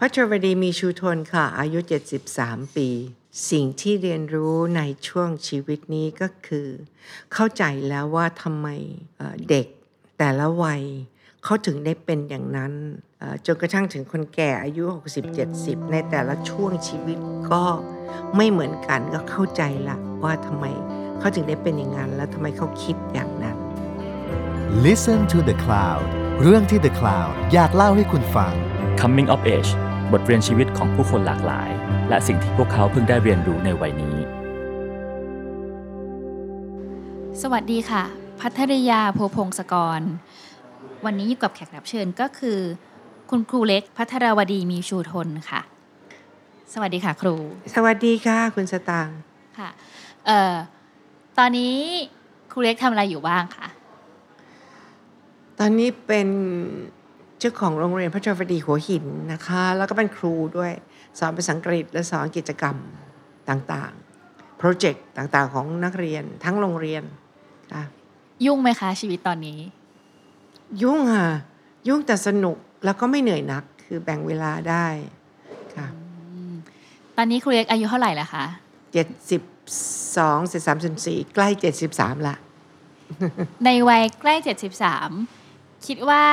พัชรวดีมีชูทนค่ะ อายุ 73 ปี สิ่งที่เรียนรู้ในช่วงชีวิตนี้ก็คือ เข้าใจแล้วว่าทำไมเด็กแต่ละวัยเขาถึงได้เป็นอย่างนั้น จนกระทั่งถึงคนแก่อายุ 60-70 ในแต่ละช่วงชีวิตก็ไม่เหมือนกันก็เข้าใจละว่าทำไมเขาถึงได้เป็นอย่างนั้น และทำไมเขาคิดอย่างนั้น Listen to the Cloud เรื่องที่ The Cloud อยากเล่าให้คุณฟัง Coming of Age บทเรียนชีวิตของผู้คนหลากหลาย และสิ่งที่พวกเขาเพิ่งได้เรียนรู้ในวัยนี้ สวัสดีค่ะ พัทริยาโพพงศกร วันนี้อยู่กับแขกรับเชิญก็คือ คุณครูเล็กพัทรวดีมีชูทนค่ะ สวัสดีค่ะครู สวัสดีค่ะ คุณสตางค์ค่ะเอ่อตอนนี้ครูเล็กทำอะไรอยู่บ้างคะตอนนี้เป็น เจ้าของโรงเรียนพระเจ้าฟดีหัวหินนะคะ แล้วก็เป็นครูด้วยสอนภาษาอังกฤษและสอนกิจกรรมต่างๆ โปรเจกต์ต่างๆ ของนักเรียนทั้งโรงเรียนค่ะยุ่งไหมคะชีวิตตอนนี้ ยุ่งค่ะยุ่งแต่สนุกแล้วก็ไม่เหนื่อยนักคือแบ่งเวลาได้ค่ะตอนนี้ครูเล็กอายุเท่าไหร่แล้วคะเจ็ดสิบสองสิบสามสิบสี่ใกล้เจ็ดสิบสามละในวัยใกล้73คิดว่า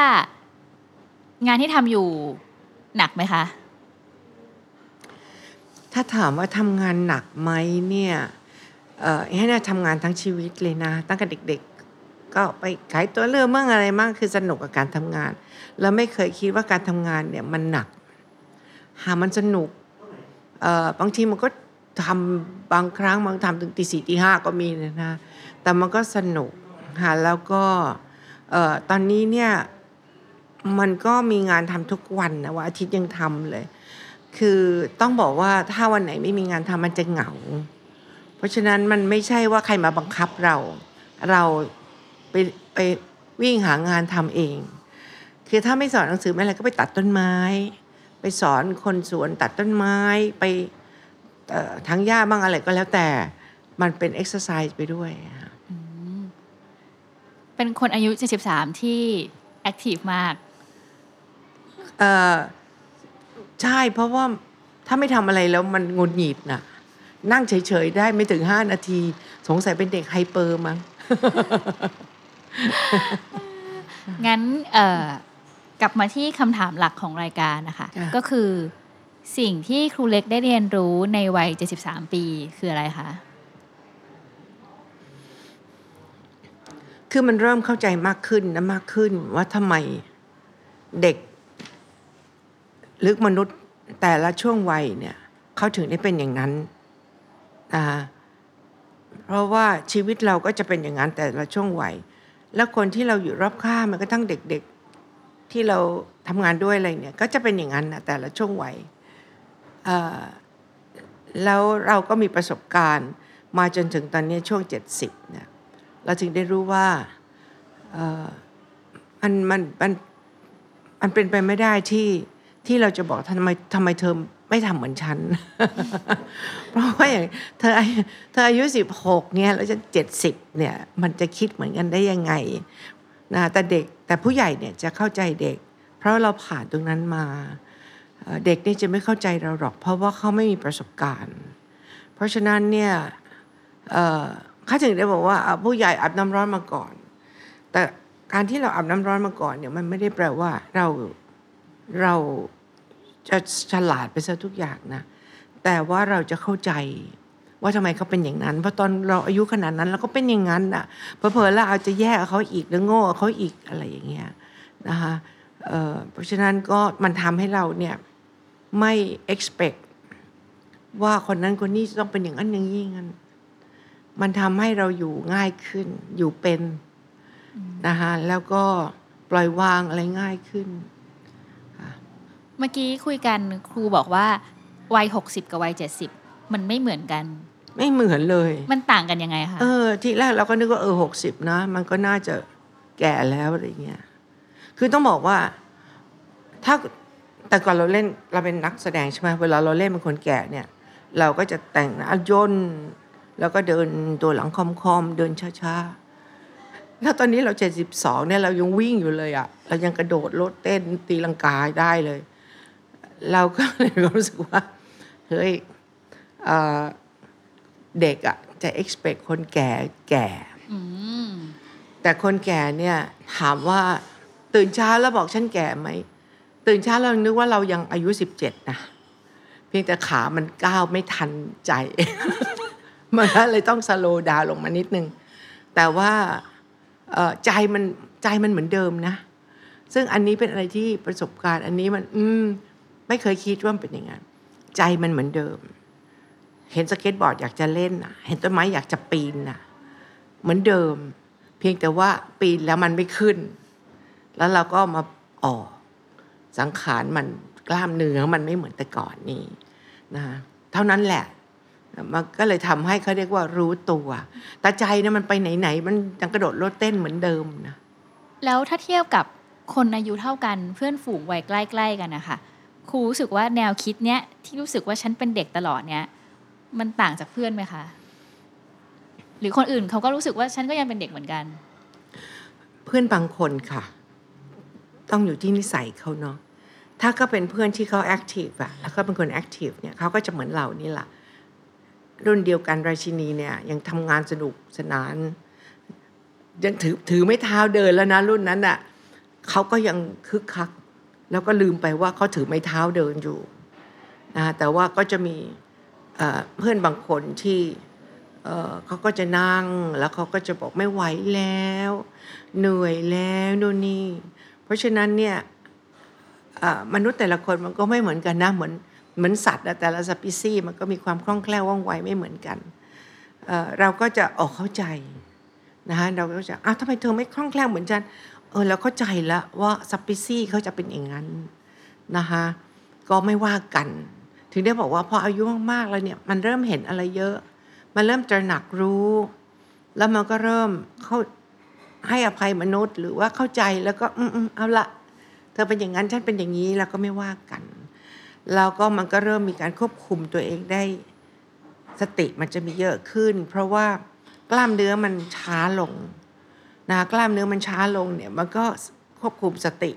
งานที่ทำอยู่หนักไหมคะ ถ้าถามว่าทำงานหนักไหมเนี่ยเออให้น่าทำงานทั้งชีวิตเลยนะ ตั้งแต่เด็กๆ ก็ไปขายตัวเรือเมั่งอะไรมั่งคือสนุกกับการทำงาน แล้วไม่เคยคิดว่าการทำงานเนี่ยมันหนัก หามันสนุกเออบางทีมันก็ทำบางครั้งบางทำถึงตีสี่ตีห้าก็มีนะนะแต่มันก็สนุกค่ะแล้วก็เออตอนนี้เนี่ย มันก็มีงานทำทุกวันนะว่าอาทิตย์ยังทำเลย คือต้องบอกว่าถ้าวันไหนไม่มีงานทำมันจะเหงา เพราะฉะนั้นมันไม่ใช่ว่าใครมาบังคับเรา เราไปไปวิ่งหางานทำเอง คือถ้าไม่สอนหนังสือไม่อะไรก็ไปตัดต้นไม้ ไปสอนคนสวนตัดต้นไม้ไปถางหญ้าบ้างอะไรก็แล้วแต่มันเป็นเอ็กซ์ไซส์ไปด้วยเป็นคนอายุ 73 ที่ active มาก เออใช่เพราะว่าถ้าไม่ทำอะไรแล้วมันหงุดหงิดน่ะ นั่งเฉยๆได้ไม่ถึงห้านาที สงสัยเป็นเด็ก hyper มั้ง งั้นเอ่อกลับมาที่คำถามหลักของรายการนะคะค่ะ ก็คือสิ่งที่ครูเล็กได้เรียนรู้ในวัย 73 ปีคืออะไรคะ คือมันเริ่มเข้าใจมากขึ้นนะมากขึ้นว่าทำไมเด็ก หรือมนุษย์แต่ละช่วงวัยเนี่ยเขาถึงได้เป็นอย่างนั้นนะเพราะว่าชีวิตเราก็จะเป็นอย่างนั้นแต่ละช่วงวัย แล้วคนที่เราอยู่รอบข้างมันก็ทั้งเด็กๆที่เราทำงานด้วยอะไรเนี่ยก็จะเป็นอย่างนั้นนะแต่ละช่วงวัยแล้วเราก็มีประสบการณ์มาจนถึงตอนนี้ช่วง 70เนี่ยเราถึงได้รู้ว่ามันมันมันมันเป็นไปไม่ได้ที่ ที่เราจะบอกทำไมทำไมเธอไม่ทำเหมือนฉัน เพราะว่าอย่างเธออายุเธออายุสิบหกเนี่ยแล้วจะเจ็ดสิบเนี่ยมันจะคิดเหมือนกันได้ยังไงนะแต่เด็กแต่ผู้ใหญ่เนี่ยจะเข้าใจเด็ก เพราะเราผ่านตรงนั้นมาเด็กเนี่ยจะไม่เข้าใจเราหรอก เพราะว่าเขาไม่มีประสบการณ์ เพราะฉะนั้นเนี่ยเขาถึงได้บอกว่าผู้ใหญ่อาบน้ำร้อนมาก่อน แต่การที่เราอาบน้ำร้อนมาก่อนเนี่ยมันไม่ได้แปลว่าเรา เราจะฉลาดไปซะทุกอย่างนะ แต่ว่าเราจะเข้าใจว่าทำไมเขาเป็นอย่างนั้น เพราะตอนเราอายุขนาดนั้นเราก็เป็นอย่างนั้นอะเพอเพอๆแล้วอาจจะแย่เขาอีกแล้วโง่เขาอีกอะไรอย่างเงี้ยนะคะเเพราะฉะนั้นก็มันทำให้เราเนี่ยไม่ expect ว่าคนนั้นคนนี้ต้องเป็นอย่างนั้นอย่างนี้งนั้นมันทำให้เราอยู่ง่ายขึ้น อยู่เป็นนะคะแล้วก็ปล่อยวางอะไรง่ายขึ้น มื่อกี้คุยกันครูบอกว่าวัย60กับวัย70มันไม่เหมือนกัน ไม่เหมือนเลย มันต่างกันยังไงคะเออ ทีแรกเราก็นึกว่าเออหกสิบนะ มันก็น่าจะแก่แล้วอะไรเงี้ยคือต้องบอกว่าถ้าแต่ก่อนเราเล่นเราเป็นนักแสดงใช่ไหมเวลาเราเล่นเป็นคนแก่เนี่ย เราก็จะแต่งหน้าย่นแล้วก็เดินตัวหลังคอมๆเดินช้าๆแล้วตอนนี้เราเจ็ดสิบสองเนี่ยเรายังวิ่งอยู่เลยอะเรายังกระโดดโลดเต้นตีลังกาได้เลย เราก็เลยรู้สึกว่า เฮ้ยเอ่อเด็กอะจะ expect คนแก่แก่อืมแต่คนแก่เนี่ยถามว่าตื่นเช้าแล้วบอกฉันแก่ไหม ตื่นเช้าเรานึกว่าเรายังอายุสิบเจ็ดนะ เพียงแต่ขามันก้าวไม่ทันใจ มันก็เลยต้อง slow down ลงมานิดนึง แต่ว่าเอ่อใจมันใจมันเหมือนเดิมนะ ซึ่งอันนี้เป็นอะไรที่ประสบการณ์ อันนี้มัน อืม ไม่เคยคิดว่ามันเป็นอย่างนั้นใจมันเหมือนเดิม เห็นสเก็ตบอร์ดอยากจะเล่นน่ะ เห็นต้นไม้อยากจะปีนน่ะ เหมือนเดิม เพียงแต่ว่าปีนแล้วมันไม่ขึ้น แล้วเราก็มาออกสังขารมันกล้ามเนื้อมันไม่เหมือนแต่ก่อนนี่นะเท่านั้นแหละมันก็เลยทำให้เขาเรียกว่ารู้ตัวแต่ใจเนี่ยมันไปไหนๆมันยังกระโดดโลดเต้นเหมือนเดิมนะแล้วถ้าเทียบกับคนอายุเท่ากันเพื่อนฝูงวัยใกล้ ๆ กันนะคะ ครูรู้สึกว่าแนวคิดเนี้ยที่รู้สึกว่าฉันเป็นเด็กตลอดเนี้ยมันต่างจากเพื่อนไหมคะ หรือคนอื่นเขาก็รู้สึกว่าฉันก็ยังเป็นเด็กเหมือนกัน เพื่อนบางคนค่ะ ต้องอยู่ที่นิสัยเขาเนาะถ้าก็เป็นเพื่อนที่เขา active อะแล้วก็เป็นคน active เนี่ยเขาก็จะเหมือนเรานี่แหละรุ่นเดียวกันราชินีเนี่ยยังทำงานสนุกสนาน ยังถือถือไม้เท้าเดินแล้วนะรุ่นนั้นอะเขาก็ยังคึกคัก แล้วก็ลืมไปว่าเขาถือไม้เท้าเดินอยู่นะแต่ว่าก็จะมีเพื่อนบางคนที่เขาก็จะนั่งแล้วเขาก็จะบอกไม่ไหวแล้ว เหนื่อยแล้วนู่นนี่เพราะฉะนั้นเนี่ยมนุษย์แต่ละคนมันก็ไม่เหมือนกันนะเหมือนเหมือนสัตว์แต่ละสปีซี่มันก็มีความคล่องแคล่วว่องไวไม่เหมือนกันเเราก็จะออกเข้าใจนะคะเราก็จะอ้าวทำไมเธอไม่คล่องแคล่วเหมือนฉัน เออเราเข้าใจแล้วว่าสปีซี่เขาจะเป็นอย่างนั้นนะคะก็ไม่ว่ากัน ถึงได้บอกว่าพออายุมากๆแล้วเนี่ยมันเริ่มเห็นอะไรเยอะ มันเริ่มตระหนักรู้ แล้วมันก็เริ่มเข้าให้อภัยมนุษย์ หรือว่าเข้าใจแล้วก็อืมอืมเอาละเธอเป็นอย่างนั้นฉันเป็นอย่างนี้แล้วก็ไม่ว่ากัน แล้วก็มันก็เริ่มมีการควบคุมตัวเองได้ สติมันจะมีเยอะขึ้น เพราะว่ากล้ามเนื้อมันช้าลง นะกล้ามเนื้อมันช้าลงเนี่ยมันก็ควบคุมสติ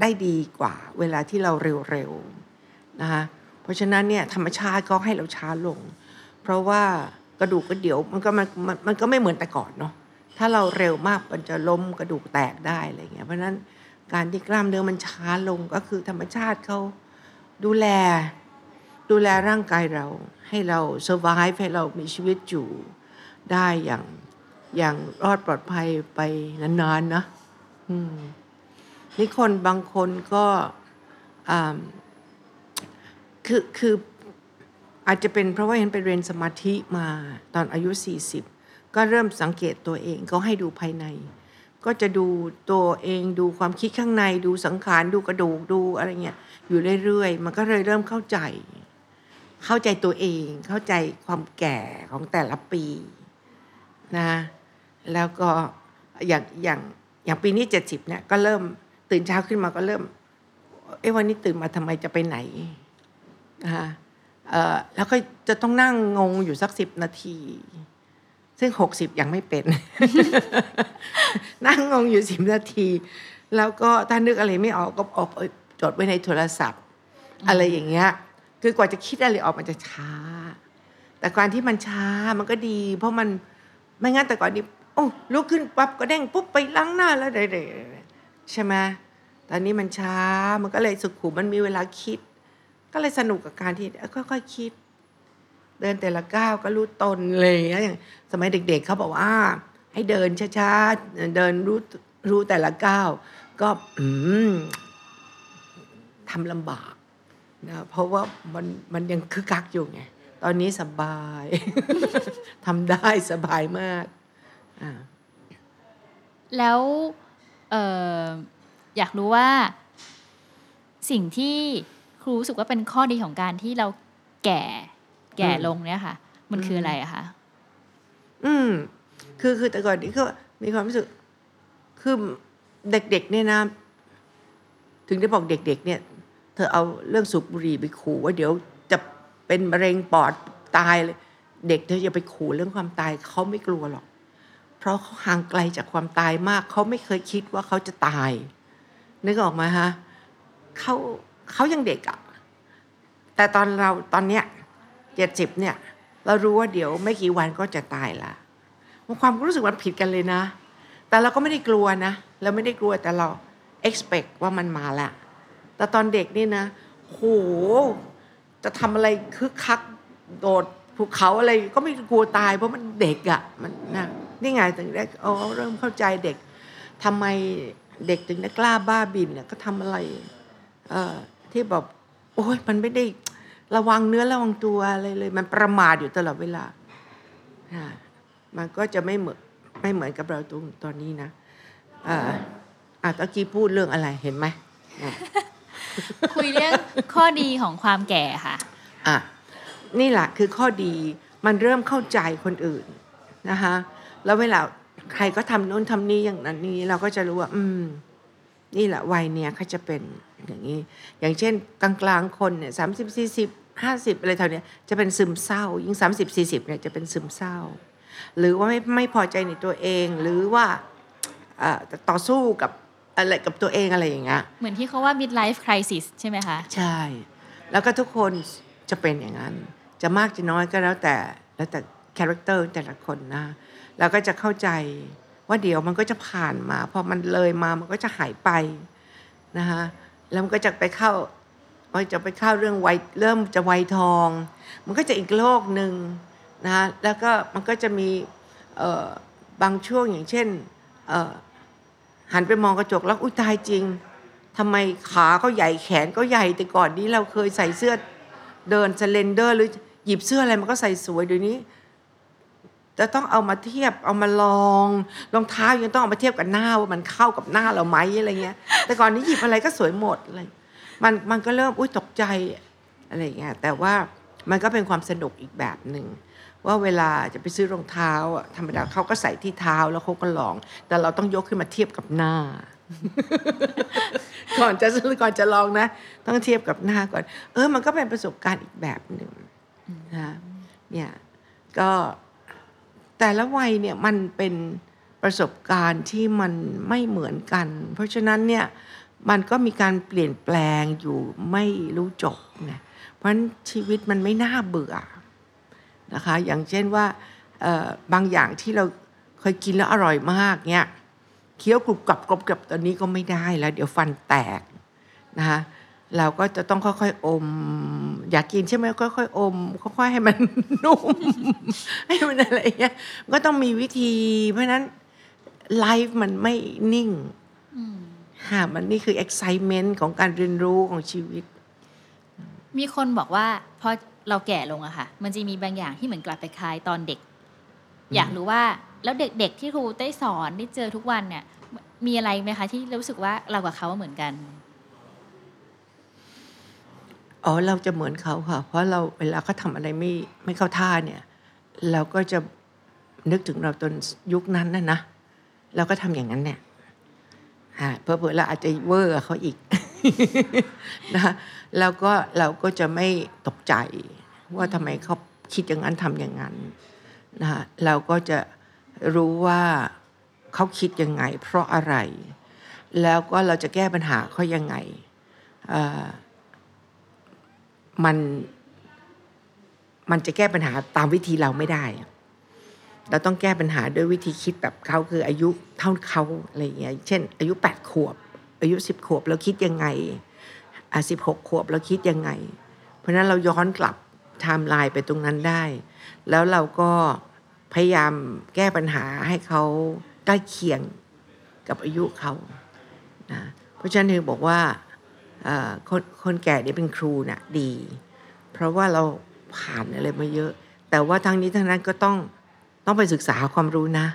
ได้ดีกว่าเวลาที่เราเร็วๆนะคะเพราะฉะนั้นเนี่ยธรรมชาติเขาให้เราช้าลง เพราะว่ากระดูกกระเดี่ยวมันก็มันมันมันก็ไม่เหมือนแต่ก่อนเนาะถ้าเราเร็วมากมันจะล้มกระดูกแตกได้อะไรเงี้ยเพราะฉะนั้นการที่กล้ามเนื้อมันช้าลงก็คือธรรมชาติเขาดูแลดูแลร่างกายเราให้เรา survive ให้เรามีชีวิตอยู่ได้อย่าง อย่างรอดปลอดภัยไปนานๆนะอืมนี่คนบางคนก็คือคืออาจจะเป็นเพราะว่าเห็นไปเรียนสมาธิมาตอนอายุ 40 ก็เริ่มสังเกตตัวเองก็ให้ดูภายใน ก็จะดูตัวเองดูความคิดข้างใน ดูสังขารดูกระดูกดูอะไรเงี้ยอยู่เรื่อยๆ มันก็เลยเริ่มเข้าใจ เข้าใจตัวเองเข้าใจความแก่ของแต่ละปีนะ แล้วก็อย่างอย่างอย่างปีนี้เจ็ดสิบเนี่ยก็เริ่มตื่นเช้าขึ้นมาก็เริ่ม เอ้วันนี้ตื่นมาทำไมจะไปไหนนะคะแล้วก็จะต้องนั่งงงอยู่สักสิบนาที ซึ่งหกสิบยังไม่เป็น นั่งงงอยู่สิบนาที แล้วก็ถ้านึกอะไรไม่ออกก็ออกจดไว้ในโทรศัพท์ อะไรอย่างเงี้ย คือกว่าจะคิดอะไรออกมันจะช้า แต่การที่มันช้ามันก็ดี เพราะมันไม่งั้นแต่ก่อนนี้ โอ้ลุกขึ้นปั๊บก็เด้งปุ๊บไปล้างหน้าแล้วเดี๋ยวๆใช่ไหมตอนนี้มันช้ามันก็เลยสุขุมมันมีเวลาคิด ก็เลยสนุกกับการที่ค่อยๆคิด เดินแต่ละก้าวก็รู้ตนเลยอย่างสมัยเด็ก ๆเขาบอกว่า ให้เดินช้าๆเดินรู้รู้แต่ละก้าวก็อืมทำลำบากนะเพราะว่ามันมันยังคึกคักอยู่ไง ตอนนี้สบาย ทำได้สบายมาก แล้วเอ่ออยากรู้ว่าสิ่งที่ครูรู้สึกว่าเป็นข้อดีของการที่เราแก่แก่ลงเนี่ยค่ะ มันคืออะไรอะคะอืม คือคือแต่ก่อนนี้ก็มีความรู้สึก คือเด็กๆเนี่ยนะ ถึงได้บอกเด็ก ๆ เนี่ย เธอเอาเรื่องสูบบุหรี่ไปขู่ว่าเดี๋ยวจะเป็นมะเร็งปอดตายเลย เด็กเธอจะไปขู่เรื่องความตายเขาไม่กลัวหรอก เพราะเขาห่างไกลจากความตายมาก เขาไม่เคยคิดว่าเขาจะตาย นึกออกไหมฮะเขาเขายังเด็กอะ่ะแต่ตอนเราตอนเนี้ยเจ็ดสิบเนี่ย เรารู้ว่าเดี๋ยวไม่กี่วันก็จะตายละมันความรู้สึกมันผิดกันเลยนะ แต่เราก็ไม่ได้กลัวนะ เราไม่ได้กลัวแต่เรา expect ว่ามันมาละแต่ตอนเด็กนี่นะโหจะทำอะไรคึกคักโดดภูเขาอะไรก็ไม่กลัวตายเพราะมันเด็กอะ่ะมันนะ นี่ไงถึงได้เออเริ่มเข้าใจเด็กทำไมเด็กถึงได้กล้าบ้าบินเนี่ยก็ทำอะไรเอ่อที่แบบโอ้ยมันไม่ได้ระวังเนื้อระวังตัวอะไรเลย มันประมาทอยู่ตลอดเวลาอ่ามันก็จะไม่เหมือนไม่เหมือนกับเราตรงตอนนี้นะอ่าอะตะกี้พูดเรื่องอะไรเห็นไหมอะคุยเรื่องข้อดีของความแก่ค่ะ อะ นี่แหละคือข้อดีมันเริ่มเข้าใจคนอื่นนะคะ แล้วเวลาใครก็ทำโน้นทำนี้อย่างนั้นนี้เราก็จะรู้ว่า อืม นี่แหละวัยเนี้ยเขาจะเป็นอย่างนี้ อย่างเช่นกลางๆคนเนี่ยสามสิบสี่สิบห้าสิบอะไรเท่าเนี้ยจะเป็นซึมเศร้า ยิ่งสามสิบสี่สิบเนี่ยจะเป็นซึมเศร้า หรือว่าไม่ไม่พอใจในตัวเอง หรือว่าเอ่อต่อสู้กับอะไรกับตัวเองอะไรอย่างเงี้ยเหมือนที่เขาว่า midlife crisis ใช่ไหมคะ ใช่ แล้วก็ทุกคนจะเป็นอย่างนั้น จะมากจะน้อยก็แล้วแต่แล้วแต่คาแรคเตอร์แต่ละคนนะ แล้วก็จะเข้าใจว่าเดี๋ยวมันก็จะผ่านมา พอมันเลยมามันก็จะหายไปนะคะแล้วมันก็จะไปเข้ามันจะไปเข้าเรื่องวัยเริ่มจะวัยทอง มันก็จะอีกโลกหนึ่งนะแล้วก็มันก็จะมีบางช่วงอย่างเช่นหันไปมองกระจกแล้วอุ้ยตายจริงทำไมขาก็ใหญ่แขนก็ใหญ่แต่ก่อนนี้เราเคยใส่เสื้อเดิน slender หรือหยิบเสื้ออะไรมันก็ใส่สวยเดี๋ยวนี้ จะต้องเอามาเทียบเอามาลองรองเท้ายังต้องเอามาเทียบกับหน้าว่ามันเข้ากับหน้าเราไหมอะไรเงี้ย แต่ก่อนนี้หยิบอะไรก็สวยหมดอะไรมันมันก็เริ่มอุ้ยตกใจอะไรเงี้ยแต่ว่ามันก็เป็นความสนุกอีกแบบหนึ่งว่าเวลาจะไปซื้อรองเท้าธรรมดาเขาก็ใส่ที่เท้าแล้วเขาก็ลอง แต่เราต้องยกขึ้นมาเทียบกับหน้า ก่อนจะซื้อก่อนจะลองนะ ต้องเทียบกับหน้าก่อน เออ มันก็เป็นประสบการณ์อีกแบบหนึ่งนะเนี่ยก็ แต่ละวัยเนี่ยมันเป็นประสบการณ์ที่มันไม่เหมือนกัน เพราะฉะนั้นเนี่ยมันก็มีการเปลี่ยนแปลงอยู่ไม่รู้จบนะเพราะฉะนั้นชีวิตมันไม่น่าเบื่อนะคะอย่างเช่นว่าบางอย่างที่เราเคยกินแล้วอร่อยมากเนี่ยเคี้ยวกรุบกรับกรุบกรับตอนนี้ก็ไม่ได้แล้ว เดี๋ยวฟันแตกนะคะ เราก็จะต้องค่อยๆอม อยากกินใช่ไหมค่อยๆอมค่อยๆให้มันนุ่มให้มันอะไรเงี้ยก็ต้องมีวิธี เพราะฉะนั้นไลฟ์มันไม่นิ่งค่ะมันนี่คือ excitement ของการเรียนรู้ของชีวิต มีคนบอกว่าพอเราแก่ลงอะค่ะ มันจะมีบางอย่างที่เหมือนกลับไปคล้ายตอนเด็ก อยากรู้ว่าแล้วเด็กๆที่ครูได้สอนได้เจอทุกวันเนี่ย มีอะไรไหมคะที่รู้สึกว่าเรากับเขาเหมือนกัน อ๋อเราจะเหมือนเขาค่ะ เพราะเราเวลาเขาทำอะไรไม่ไม่เข้าท่าเนี่ย เราก็จะนึกถึงเราตอนยุคนั้นนะนะเราก็ทำอย่างนั้นเนี่ยอ่าเพื่อเราอาจจะเวอร์เขาอีกนะแล้วก็เราก็จะไม่ตกใจว่าทำไมเขาคิดอย่างนั้นทำอย่างนั้นนะเราก็จะรู้ว่าเขาคิดยังไง เพราะอะไร แล้วก็เราจะแก้ปัญหาเขายังไงอ่อ มันมันจะแก้ปัญหาตามวิธีเราไม่ได้ เราต้องแก้ปัญหาด้วยวิธีคิดแบบเขาคืออายุเท่าเขาอะไรอย่างเงี้ย เช่น อายุแปดขวบ อายุสิบขวบเราคิดยังไง อะสิบหกขวบเราคิดยังไง เพราะนั้นเราย้อนกลับไทม์ไลน์ไปตรงนั้นได้ แล้วเราก็พยายามแก้ปัญหาให้เขาใกล้เคียงกับอายุเขานะ เพราะฉะนั้นถึงบอกว่า คนคนแก่เนี่ยเป็นครูน่ะดี เพราะว่าเราผ่านอะไรมาเยอะ แต่ว่าทั้งนี้ทั้งนั้นก็ต้องต้องไปศึกษาความรู้นะ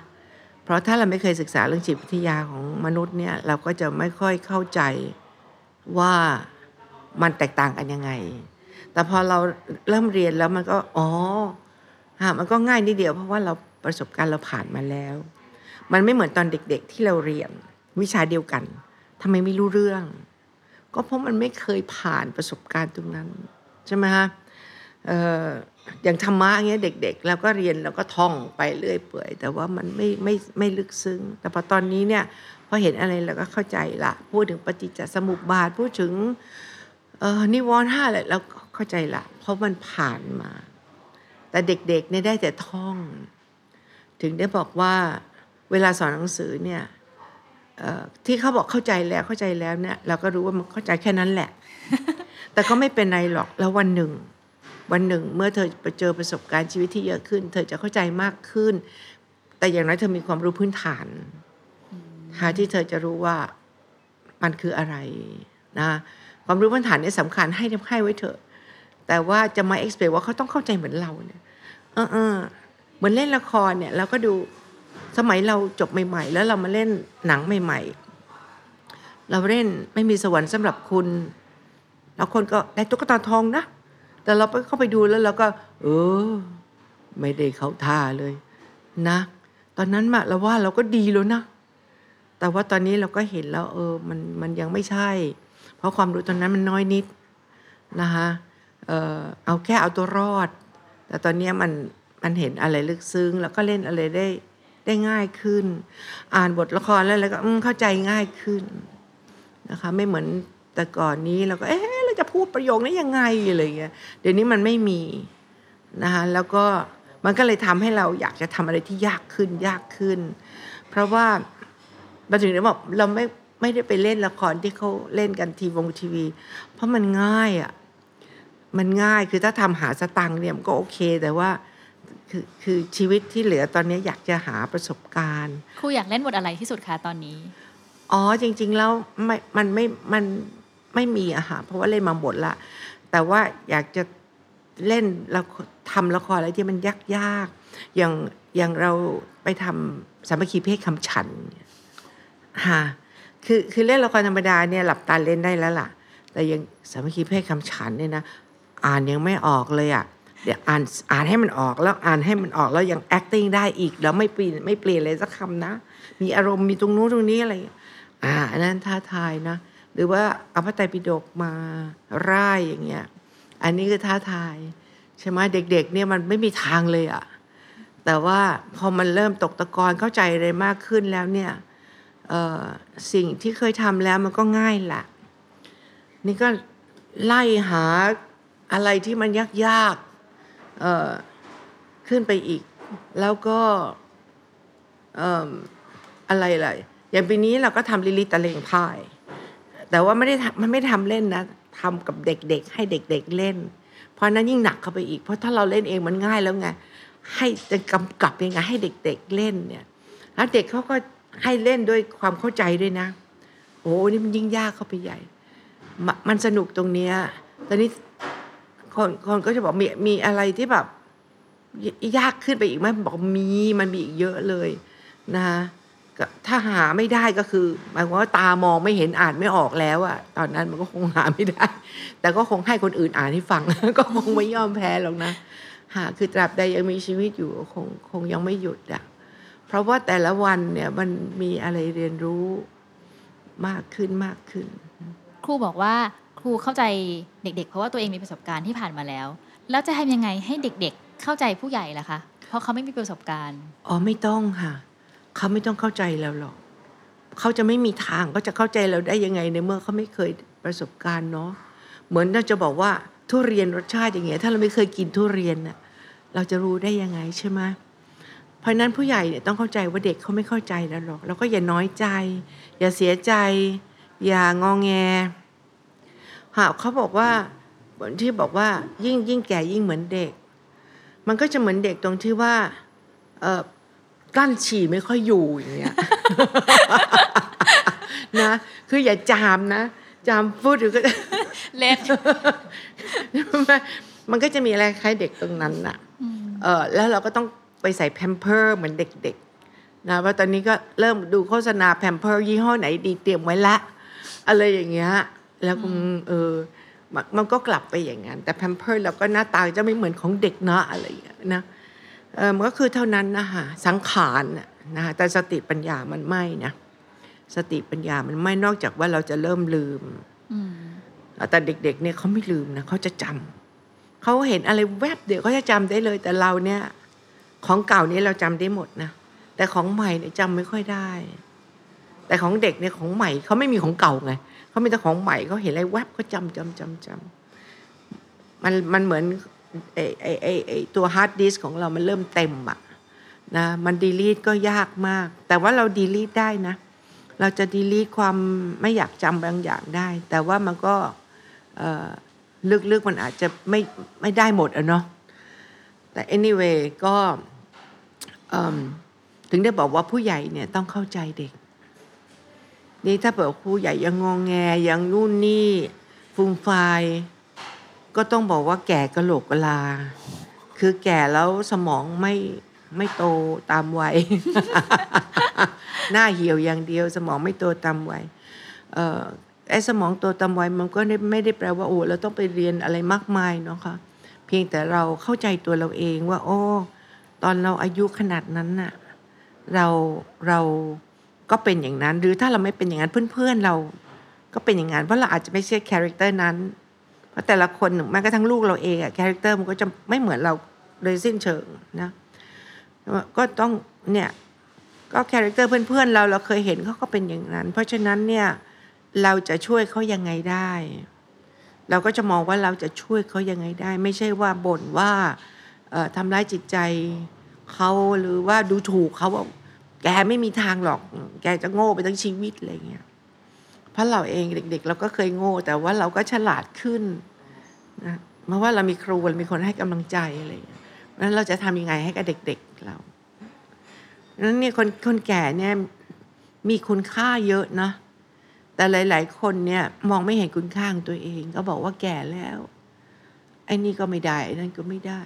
เพราะถ้าเราไม่เคยศึกษาเรื่องจิตวิทยาของมนุษย์เนี่ยเราก็จะไม่ค่อยเข้าใจว่ามันแตกต่างกันยังไง แต่พอเราเริ่มเรียนแล้วมันก็อ๋อฮะมันก็ง่ายนิดเดียวเพราะว่าเราประสบการณ์เราผ่านมาแล้ว มันไม่เหมือนตอนเด็กๆที่เราเรียนวิชาเดียวกันทำไมไม่รู้เรื่อง ก็เพราะมันไม่เคยผ่านประสบการณ์ตรงนั้น ใช่ไหมฮะอย่างธรรมะเงี้ยเด็กๆเราก็เรียนเราก็ท่องไปเรื่อยเปื่อย แต่ว่ามันไม่ไม่ไม่ลึกซึ้ง แต่พอตอนนี้เนี่ยพอเห็นอะไรเราก็เข้าใจละพูดถึงปฏิจจสมุปบาทพูดถึงเอ่อนิวรณ์ห้าอะไรเราเข้าใจละเพราะมันผ่านมา แต่เด็กๆเนี่ยได้แต่ท่อง ถึงได้บอกว่าเวลาสอนหนังสือเนี่ย ที่เขาบอกเข้าใจแล้วเข้าใจแล้วเนี่ย เราก็รู้ว่ามันเข้าใจแค่นั้นแหละ แต่ก็ไม่เป็นไรหรอกแล้ววันหนึ่ง วันหนึ่ง เมื่อเธอไปเจอประสบการณ์ชีวิตที่เยอะขึ้น เธอจะเข้าใจมากขึ้น แต่อย่างน้อยเธอมีความรู้พื้นฐานหาที่เธอจะรู้ว่ามันคืออะไรนะความรู้พื้นฐานเนี่ยสำคัญให้ให้ไว้เถอะ แต่ว่าจะมา expect ว่าเขาต้องเข้าใจเหมือนเราเนี่ยเออเออเหมือนเล่นละครเนี่ยเราก็ดู สมัยเราจบใหม่ ๆ แล้วเรามาเล่นหนังใหม่ ๆ เราเล่นไม่มีสวรรค์สำหรับคุณ แล้วคนก็ได้ตุ๊กตาทองนะ แต่เราไปเข้าไปดูแล้วเราก็ เออ ไม่ได้เข้าท่าเลย นะ ตอนนั้นมาเราว่าเราก็ดีแล้วนะ แต่ว่าตอนนี้เราก็เห็นแล้ว เออ มันมันยังไม่ใช่ เพราะความรู้ตอนนั้นมันน้อยนิดนะคะเออเอาแค่เอาตัวรอด แต่ตอนนี้มันมันเห็นอะไรลึกซึ้ง แล้วก็เล่นอะไรได้ ได้ง่ายขึ้น อ่านบทละครแล้วแล้วก็เข้าใจง่ายขึ้นนะคะ ไม่เหมือนแต่ก่อนนี้เราก็เอ๊ะเราจะพูดประโยคนี้ยังไงอะไรเงี้ยเดี๋ยวนี้มันไม่มีนะคะแล้วก็มันก็เลยทำให้เราอยากจะทำอะไรที่ยากขึ้นยากขึ้น เพราะว่าเราถึงได้บอกเราไม่ไม่ได้ไปเล่นละครที่เขาเล่นกันทีวงทีวี เพราะมันง่ายอะมันง่ายคือถ้าทำหาสตังค์เนี่ยมันก็โอเค แต่ว่า คือคือชีวิตที่เหลือตอนนี้อยากจะหาประสบการณ์ครูอยากเล่นบทอะไรที่สุดคะตอนนี้ อ๋อจริง ๆ แล้วไม่มันไม่มันไม่มีอะค่ะเพราะว่าเล่นมาหมดละแต่ว่าอยากจะเล่นเราทำละครอะไรที่มันยากๆอย่างอย่างเราไปทำสามัคคีเพศคำฉันเนี่ยค่ะคือคือเล่นละครธรรมดาเนี่ยหลับตาเล่นได้แล้วล่ะ แต่ยังสามัคคีเพศคำฉันเนี่ยนะอ่านยังไม่ออกเลยอะ่ะ เดี๋ยวอ่านอ่านให้มันออกแล้วอ่านให้มันออกแล้วยัง acting ได้อีกแล้วไม่เปลี่ยนไม่เปลี่ยนเลยสักคำนะ มีอารมณ์มีตรงนู้นตรงนี้อะไรอ่าอันนั้นท้าทายนะ หรือว่าเอาพระไตรปิฎกมาร่ายอย่างเงี้ย อันนี้คือท้าทายใช่ไหมเด็ก ๆ เนี่ยมันไม่มีทางเลยอะแต่ว่าพอมันเริ่มตกตะกอนเข้าใจอะไรมากขึ้นแล้วเนี่ยสิ่งที่เคยทำแล้วมันก็ง่ายละนี่ก็ไล่หาอะไรที่มันยากๆ ขึ้นไปอีก แล้วก็อะไรอะไรอย่างปีนี้เราก็ทำลิลิตะเลงพ่าย แต่ว่าไม่ได้มันไม่ได้ทำเล่นนะทำกับเด็กๆ ให้เด็กๆเล่น เพราะนั้นยิ่งหนักเข้าไปอีก เพราะถ้าเราเล่นเองมันง่ายแล้วไงให้จะกำกับยังไงให้เด็ก ๆเล่นเนี่ยแล้วเด็กเขาก็ให้เล่นด้วยความเข้าใจด้วยนะ โอ้นี่มันยิ่งยากเข้าไปใหญ่ มันสนุกตรงเนี้ยตอนนี้ คนคนก็จะบอกมีมีอะไรที่แบบยากขึ้นไปอีกไหมบอกมีมันมีอีกเยอะเลยนะก็ถ้าหาไม่ได้ก็คือหมายความว่าตามองไม่เห็นอ่านไม่ออกแล้วอะตอนนั้นมันก็คงหาไม่ได้ แต่ก็คงให้คนอื่นอ่านให้ฟัง ก็คงไม่ยอมแพ้หรอกนะหาคือตราบใดยังมีชีวิตอยู่คงคงยังไม่หยุดอะเพราะว่าแต่ละวันเนี่ยมันมีอะไรเรียนรู้มากขึ้นมากขึ้น ครูบอกว่า รูเข้าใจเด็ก ๆ เพราะว่าตัวเองมีประสบการณ์ที่ผ่านมาแล้ว แล้วจะทำยังไงให้เด็กๆเข้าใจผู้ใหญ่ล่ะคะ เพราะเขาไม่มีประสบการณ์ อ๋อไม่ต้องค่ะ เขาไม่ต้องเข้าใจเราหรอก เขาจะไม่มีทางก็จะเข้าใจเราได้ยังไงในเมื่อเขาไม่เคยประสบการณ์เนาะ เหมือนเราจะบอกว่าทุเรียนรสชาติอย่างเงี้ยถ้าเราไม่เคยกินทุเรียนน่ะเราจะรู้ได้ยังไงใช่ไหมเพราะฉะนั้นผู้ใหญ่เนี่ยต้องเข้าใจว่าเด็กเขาไม่เข้าใจแล้วหรอก แล้วก็อย่าน้อยใจ อย่าเสียใจ อย่างองแง หากเขาบอกว่าที่บอกว่ายิ่งยิ่งแก่ยิ่งเหมือนเด็ก มันก็จะเหมือนเด็กตรงที่ว่า เออกลั้นฉี่ไม่ค่อยอยู่อย่างเงี้ยนะคืออย่าจามนะ จามพูดอยู่ก็เล่นมันก็จะมีอะไรคล้ายเด็กตรงนั้นน่ะเออแล้วเราก็ต้องไปใส่แพมเพิร์เหมือนเด็กๆนะว่าตอนนี้ก็เริ่มดูโฆษณาแพมเพิร์ยี่ห้อไหนดีเตรียมไว้ละอะไรอย่างเงี้ย แล้วก็เออมันมันก็กลับไปอย่างนั้นแต่แพมเพิร์เราก็หน้าตาจะไม่เหมือนของเด็กนะอะไรอย่างเงี้ยนะเออมันก็คือเท่านั้นนะคะสังขารน่ะนะคะแต่สติปัญญามันไม่นะสติปัญญามันไม่นอกจากว่าเราจะเริ่มลืมอืมแต่เด็ก ๆ เนี่ยเขาไม่ลืมนะเขาจะจำเขาเห็นอะไรแวบเดียวเขาจะจำได้เลย แต่เราเนี่ย ของเก่านี้เราจำได้หมดนะแต่ของใหม่เนี่ยจำไม่ค่อยได้ แต่ของเด็กเนี่ยของใหม่เขาไม่มีของเก่าไง เขามีแต่ของใหม่เขาเห็นอะไรแวบเขาจำจำจำจำมันมันเหมือนไอไอไอไอตัวฮาร์ดดิสของเรามันเริ่มเต็มอะนะมันดีลีทก็ยากมาก แต่ว่าเราดีลีทได้นะ เราจะดีลีทความไม่อยากจำบางอย่างได้ แต่ว่ามันก็ลึกๆมันอาจจะไม่ไม่ได้หมดอะเนาะแต่ anyway ก็ถึงได้บอกว่าผู้ใหญ่เนี่ยต้องเข้าใจเด็ก นี่ถ้าเปิดผู้ใหญ่ยังงองแงยังนู่นนี่ฟูมไฟายก็ต้องบอกว่าแก่กระโหลกกะลา คือแก่แล้วสมองไม่ไม่โตตามวัย หน้าเหี่ยวอย่างเดียว สมองไม่โตตามวัยเอ่อไอ้สมองโตตามวัยมันก็ไม่ได้แปลว่าโอ้เราต้องไปเรียนอะไรมากมายเนาะค่ะเพียงแต่เราเข้าใจตัวเราเองว่า โอ้ ตอนเราอายุขนาดนั้นน่ะ เราเรา ก็เป็นอย่างนั้น หรือถ้าเราไม่เป็นอย่างนั้นเพื่อนๆเรา ก็เป็นอย่างนั้นเพราะเราอาจจะไม่ใช่ character นั้นเพราะแต่ละคนแม้กระทั่งลูกเราเองอะ character มันก็จะไม่เหมือนเราโดยสิ้นเชิงนะก็ต้องเนี่ยก็ character เพื่อนๆเราเราเคยเห็นเขาก็เป็นอย่างนั้น เพราะฉะนั้นเนี่ยเราจะช่วยเขายังไงได้ เราก็จะมองว่าเราจะช่วยเขายังไงได้ ไม่ใช่ว่าบ่นว่าทำร้ายจิตใจเขาหรือว่าดูถูกเขา แกไม่มีทางหรอก แกจะโง่ไปทั้งชีวิตอะไรเงี้ย เพราะเราเองเด็ก ๆ เราก็เคยโง่ แต่ว่าเราก็ฉลาดขึ้นนะเพราะว่าเรามีครูเรามีคนให้กำลังใจอะไรอย่างเงี้ยเพราะฉะนั้นเราจะทำยังไงให้กับเด็ก ๆเรานั้นเนี่ยคนคนแก่เนี่ยมีคุณค่าเยอะนะ แต่หลาย ๆ คนเนี่ยมองไม่เห็นคุณค่าของตัวเอง ก็บอกว่าแก่แล้วไอ้นี่ก็ไม่ได้ไอ้นั่นก็ไม่ได้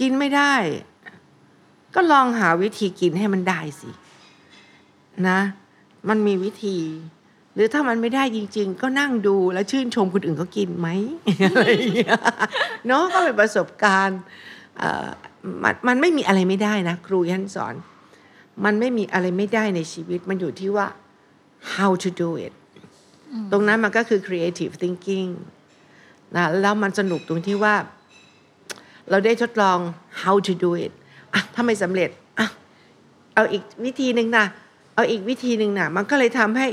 กินไม่ได้ ก็ลองหาวิธีกินให้มันได้สิ นะ มันมีวิธี หรือถ้ามันไม่ได้จริง ๆ ก็นั่งดูแล้วชื่นชมคนอื่นเขากินไหมอะไรอย่างเงี้ยเนาะก็เป็นประสบการณ์เอ่อมันมันไม่มีอะไรไม่ได้นะ ครูท่านสอน มันไม่มีอะไรไม่ได้ในชีวิต มันอยู่ที่ว่า how to do it ตรงนั้นมันก็คือ creative thinking นะแล้วมันสนุกตรงที่ว่า เราได้ทดลอง how to do it อะถ้าไม่สำเร็จอะเอาอีกวิธีหนึ่งนะเอาอีกวิธีหนึ่งนะมันก็เลยทำให้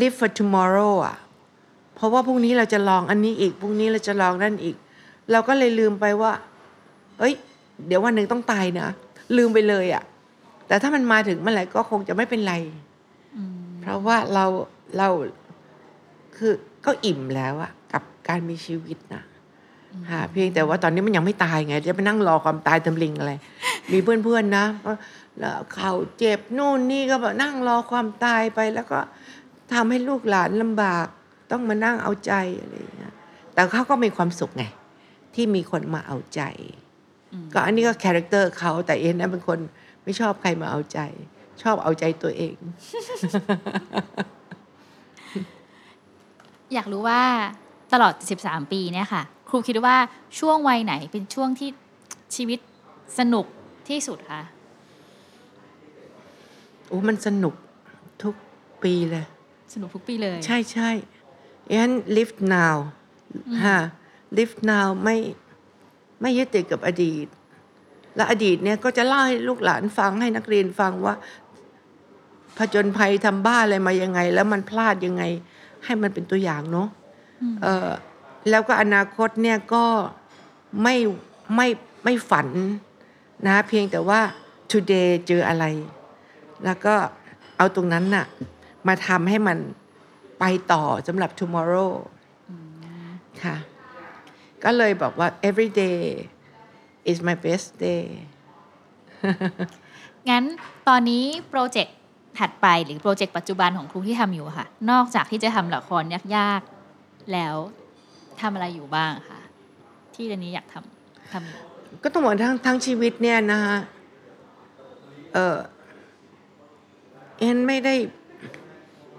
live for tomorrow อะ เพราะว่าพรุ่งนี้เราจะลองอันนี้อีกพรุ่งนี้เราจะลองนั่นอีก เราก็เลยลืมไปว่า เอ้ย เดี๋ยววันหนึ่งต้องตายนะลืมไปเลยอะ แต่ถ้ามันมาถึงเมื่อไหร่ก็คงจะไม่เป็นไรเพราะว่าเราเราคือก็อิ่มแล้วอะกับการมีชีวิตนะ ค่ะเพียงแต่ว่าตอนนี้มันยังไม่ตายไง จะไปนั่งรอความตายทำลิงอะไร มีเพื่อนๆนะแล้วเขาเจ็บนู่นนี่ก็แบบนั่งรอความตายไป แล้วก็ทำให้ลูกหลานลำบาก ต้องมานั่งเอาใจอะไรอย่างเงี้ยแต่เขาก็มีความสุขไง ที่มีคนมาเอาใจ ก็อันนี้ก็ character เขาแต่เอ็นนะเป็นคนไม่ชอบใครมาเอาใจ ชอบเอาใจตัวเอง อยากรู้ว่าตลอด 13 ปีเนี่ยค่ะค รูคิดว่าช่วงวัยไหนเป็นช่วงที่ชีวิตสนุกที่สุดคะโอ้มันสนุกทุกปีเลย สนุกทุกปีเลย ใช่ใช่ยัน live now ฮะ live now ไม่ไม่ยึดติดกับอดีต และอดีตเนี่ยก็จะเล่าให้ลูกหลานฟังให้นักเรียนฟังว่าผจญภัยทำบ้าอะไรมายังไง แล้วมันพลาดยังไง ให้มันเป็นตัวอย่างเนาะเออ แล้วก็อนาคตเนี่ยก็ไม่ไม่ไม่ฝันนะเพียงแต่ว่า today เจออะไร แล้วก็เอาตรงนั้นน่ะมาทำให้มันไปต่อสำหรับ tomorrow ค่ะ ก็เลยบอกว่า every day is my best day งั้นตอนนี้โปรเจกต์ถัดไปหรือโปรเจกต์ปัจจุบันของครูที่ทำอยู่ค่ะ นอกจากที่จะทำละครยากๆ แล้ว ทำอะไรอยู่บ้างคะที่ตอนนี้อยากทำทำก็ต้องบอกทั้งทั้งชีวิตเนี่ยนะฮะเออเอ็นไม่ได้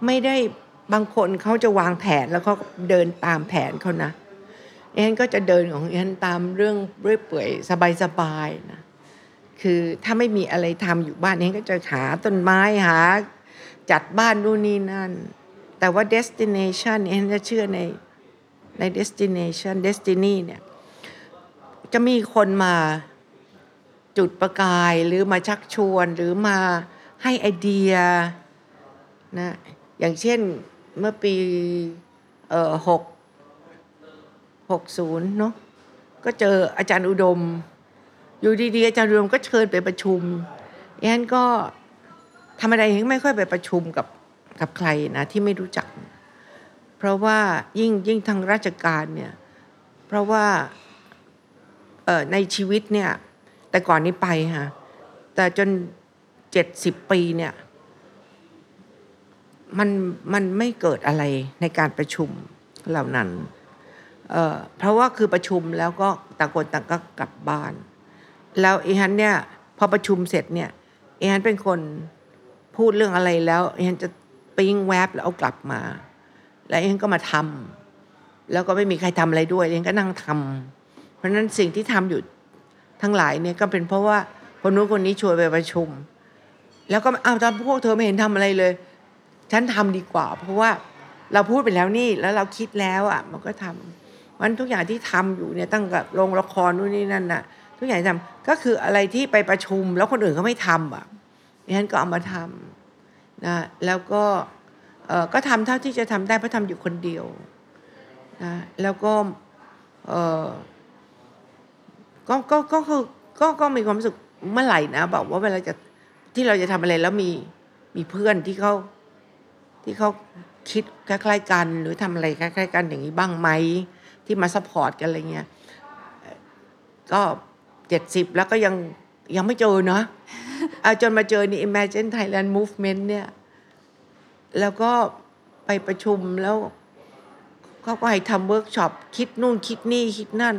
ไม่ได้บางคนเขาจะวางแผนแล้วเขาเดินตามแผนเขานะเอ็นก็จะเดินของเอ็นตามเรื่องเรื่อยเปื่อยสบายๆนะคือถ้าไม่มีอะไรทำอยู่บ้านเอ็นก็จะหาต้นไม้หา จัดบ้านนู่นนี่นั่น แต่ว่า destination เอ็นจะเชื่อใน ใน destination destiny เนี่ยจะมีคนมาจุดประกายหรือมาชักชวนหรือมาให้ไอเดียนะอย่างเช่นเมื่อปีเอ่อหกหกศูนย์เนาะก็เจออาจารย์อุดม อยู่ดีๆอาจารย์อุดมก็เชิญไปประชุมแอนก็ธรรมดาเองไม่ค่อยไปประชุมกับกับใครนะที่ไม่รู้จัก ราะว่ายิ่งยิ่งทางราชการเนี่ยเพราะว่าในชีวิตเนี่ยแต่ก่อนนี้ไปฮะแต่จนเจ็ดสิบปีเนี่ยมันมันไม่เกิดอะไรในการประชุมเหล่านั้นเเพราะว่าคือประชุมแล้วก็ต่างคนต่างก็กลับบ้าน แล้วเอฮันเนี่ยพอประชุมเสร็จเนี่ยเอฮันเป็นคนพูดเรื่องอะไรแล้วเอฮันจะปิ้งแวบแล้วเอากลับมา แล้วเอฮันก็มาทำแล้วก็ไม่มีใครทำอะไรด้วยเอฮันก็นั่งทำเพราะฉะนั้นสิ่งที่ทำอยู่ทั้งหลายเนี่ยก็เป็นเพราะว่าคนนู้นคนนี้ชวนไปประชุม แล้วก็อ้าวตอนพวกเธอไม่เห็นทำอะไรเลย ฉันทำดีกว่า เพราะว่าเราพูดไปแล้วนี่แล้วเราคิดแล้วอะ มันก็ทำวันทุกอย่างที่ทำอยู่เนี่ยตั้งแต่ลงละครนู่นนี่นั่นน่ะ ทุกอย่างที่ทำก็คืออะไรที่ไปประชุมแล้วคนอื่นเขาไม่ทำอะฉันก็เอามาทำนะแล้วก็ ก็ทำเท่าที่จะทำได้เพราะทำอยู่คนเดียวนะแล้วก็เออก็ก็ก็คือก็ก็มีความรู้สึกเมื่อไหร่นะบอกว่าเวลาจะที่เราจะทำอะไรแล้วมีมีเพื่อนที่เขาที่เขาคิดคล้ายๆกัน หรือทำอะไรคล้ายๆกันอย่างนี้บ้างไหมที่มา support กันอะไรเงี้ยก็เจ็ดสิบแล้วก็ยังยังไม่เจอเนาะะจนมาเจอนี่ Imagine Thailand Movement เนี่ย แล้วก็ไปประชุมแล้วเขาก็ให้ทำเวิร์กช็อปคิดนู่นคิดนี่คิดนั่น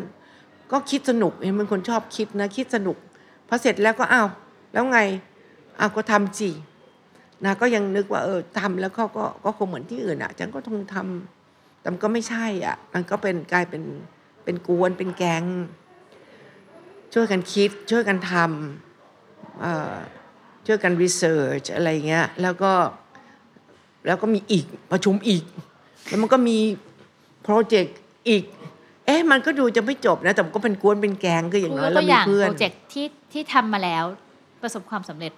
ก็คิดสนุกเห็นเป็นคนชอบคิดนะคิดสนุกพอเสร็จแล้วก็อ้าวแล้วไงอ้าวก็ทำสินะก็ยังนึกว่าเออทำแล้วเขาก็ก็คงเหมือนที่อื่นอะฉันก็ต้องทำแต่มันก็ไม่ใช่อะ มันก็เป็นกลายเป็นเป็นก๊วนเป็นแก๊ง ช่วยกันคิดช่วยกันทำเอ่อช่วยกัน research อะไรเงี้ยแล้วก็ แล้วก็มีอีกประชุมอีก แล้วมันก็มีโปรเจกต์อีก เอ๊ะมันก็ดูจะไม่จบนะ แต่มันก็เป็นกวนเป็นแกงก็อย่างน้อยตัเราวอมีย่างเพื่อนโปรเจกต์ที่ที่ทำมาแล้วประสบความสำเร็จ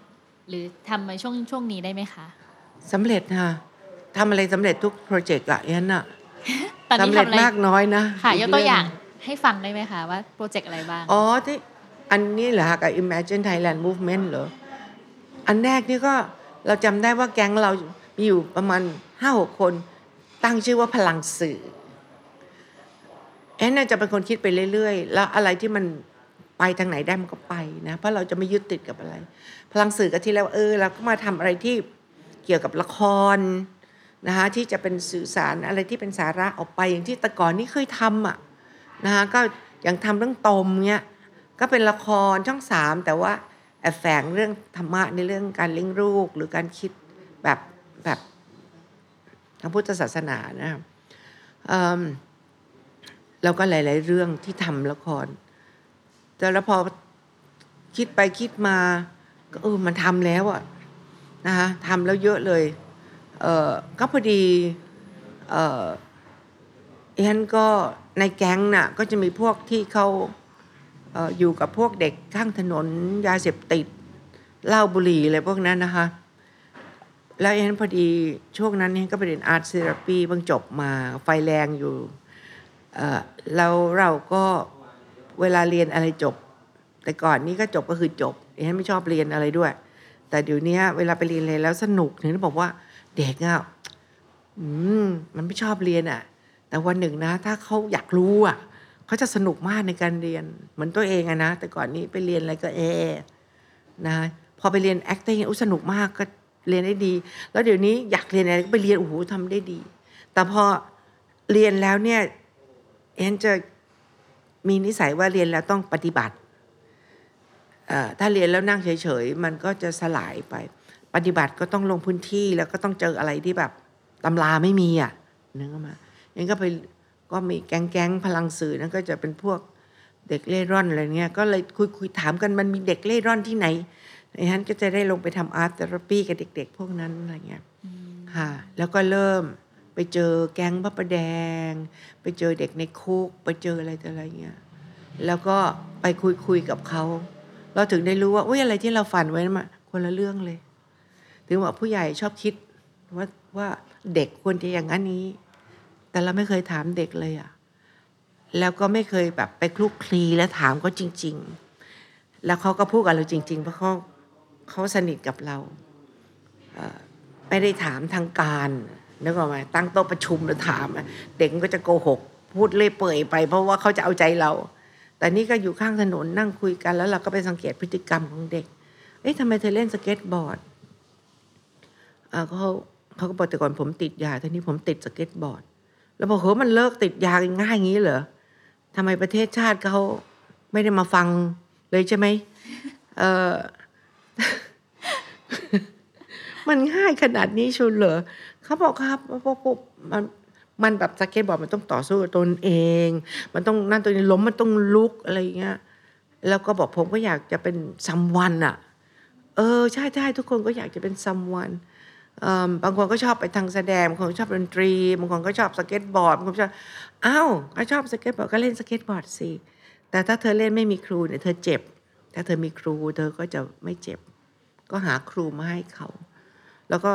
หรือทำมาช่วงช่วงนี้ได้ไหมคะสำเร็จค่ะทำอะไรสำเร็จทุกโปรเจกต์อะยันอะตอนนี้สำเร็จทำอะไรมากน้อยนะค่ะยกตัวอย่างเรื่ให้ฟังได้ไหมคะว่าโปรเจกต์อะไรบ้าง อ๋อที่อันนี้เหรอคะกับ Imagine Thailand Movement เหรอ อันแรกนี่ก็เราจำได้ว่าแก๊งเรา มีอยู่ประมาณห้าหกคนตั้งชื่อว่าพลังสื่อแอนน่าจะเป็นคนคิดไปเรื่อยๆ แล้วอะไรที่มันไปทางไหนได้มันก็ไปนะ เพราะเราจะไม่ยึดติดกับอะไร พลังสื่อก็ที่แล้วเออเราก็มาทำอะไรที่เกี่ยวกับละครนะคะที่จะเป็นสื่อสารอะไรที่เป็นสาระออกไปอย่างที่แต่ก่อนนี่เคยทำอะนะคะก็อย่างทำเรื่องตมเนี้ยก็เป็นละครช่องสามแต่ว่าแอบแฝงเรื่องธรรมะในเรื่องการเลี้ยงลูกหรือการคิดแบบ แบบทางพุทธศาสนานะครับเอิ่มแล้วก็หลาย ๆ เรื่องที่ทำละคร แต่แล้วพอคิดไปคิดมา ก็เออมันทำแล้วอะนะคะทำแล้วเยอะเลย เออก็พอดี เออฉันก็ในแก๊งน่ะก็จะมีพวกที่เขาเอออยู่กับพวกเด็กข้างถนนยาเสพติดเหล้าบุหรี่อะไรพวกนั้นนะคะ แล้วฉันพอดีช่วงนั้นฉันก็ไปเรียนอาร์ตเซราปีเพิ่งจบมาไฟแรงอยู่แล้วเราก็เวลาเรียนอะไรจบ แต่ก่อนนี้ก็จบก็คือจบฉันไม่ชอบเรียนอะไรด้วย แต่เดี๋ยวนี้เวลาไปเรียนอะไรแล้วสนุกถึงได้บอกว่าเด็กอะอืมมันไม่ชอบเรียนอะ แต่วันหนึ่งนะ ถ้าเขาอยากรู้อะเขาจะสนุกมากในการเรียนเหมือนตัวเองอะนะแต่ก่อนนี้ไปเรียนอะไรก็เอนะพอไปเรียน acting อุ้สนุกมากก็ เรียนได้ดี แล้วเดี๋ยวนี้อยากเรียนอะไรก็ไปเรียนโอ้โหทำได้ดี แต่พอเรียนแล้วเนี่ยเอ็นจะมีนิสัยว่าเรียนแล้วต้องปฏิบัติถ้าเรียนแล้วนั่งเฉยๆ มันก็จะสลายไป ปฏิบัติก็ต้องลงพื้นที่แล้วก็ต้องเจออะไรที่แบบตำราไม่มีอะนึกออกมายังก็ไปก็มีแก๊งๆพลังสื่อนั่นก็จะเป็นพวกเด็กเล่ร่อนอะไรเงี้ยก็เลยคุยคุยถามกันมันมีเด็กเล่ร่อนที่ไหน ไอ้ฮันก็จะได้ลงไปทำอาร์ตเทอราปีกับเด็ก ๆ พวกนั้นอะไรเงี้ยค่ะแล้วก็เริ่มไปเจอแก๊งพระประแดง ไปเจอเด็กในคุก ไปเจออะไรต่ออะไรเงี้ยแล้วก็ไปคุยคุยกับเขาเราถึงได้รู้ว่าอุ้ยอะไรที่เราฝันไว้นะมันคนละเรื่องเลย ถึงว่าผู้ใหญ่ชอบคิดว่าว่าเด็กควรจะอย่างนั้นนี้ แต่เราไม่เคยถามเด็กเลยอะแล้วก็ไม่เคยแบบไปคลุกคลีและถามเขาจริง ๆ แล้วเขาก็พูดกับเราจริง ๆ เพราะเขา เขาสนิทกับเราไม่ได้ถามทางการนึกออกไหมตั้งโต๊ะประชุมแล้วถามเด็กก็จะโกหก พูดเรื่อยเปื่อยไป เพราะว่าเขาจะเอาใจเรา แต่นี่ก็อยู่ข้างถนนนั่งคุยกันแล้วเราก็ไปสังเกตพฤติกรรมของเด็ก เอ๊ะทำไมเธอเล่นสเก็ตบอร์ดเขาเขาก็บอกแต่ก่อนผมติดยาทีนี้ผมติดสเก็ตบอร์ด แล้วบอกเฮ้ยมันเลิกติดยาง่ายอย่างนี้เหรอทำไมประเทศชาติเขาไม่ได้มาฟังเลยใช่ไหมเออ มันง่ายขนาดนี้เชียวเหรอเขาบอกครับเพราะปุ๊บมันมันแบบสเก็ตบอร์ดมันต้องต่อสู้กับตนเอง มันต้องนั่นตัวนี้ล้มมันต้องลุกอะไรอย่างเงี้ยแล้วก็บอกผมก็อยากจะเป็น someone อะเออใช่ใช่ทุกคนก็อยากจะเป็น someone บางคนก็ชอบไปทางแสดงบางคนชอบดนตรีบางคนก็ชอบสเก็ตบอร์ดบางคนชอบอ้าวก็ชอบสเก็ตบอร์ดก็เล่นสเก็ตบอร์ดสิแต่ถ้าเธอเล่นไม่มีครูเนี่ยเธอเจ็บ ถ้าเธอมีครูเธอก็จะไม่เจ็บ ก็หาครูมาให้เขา แล้วก็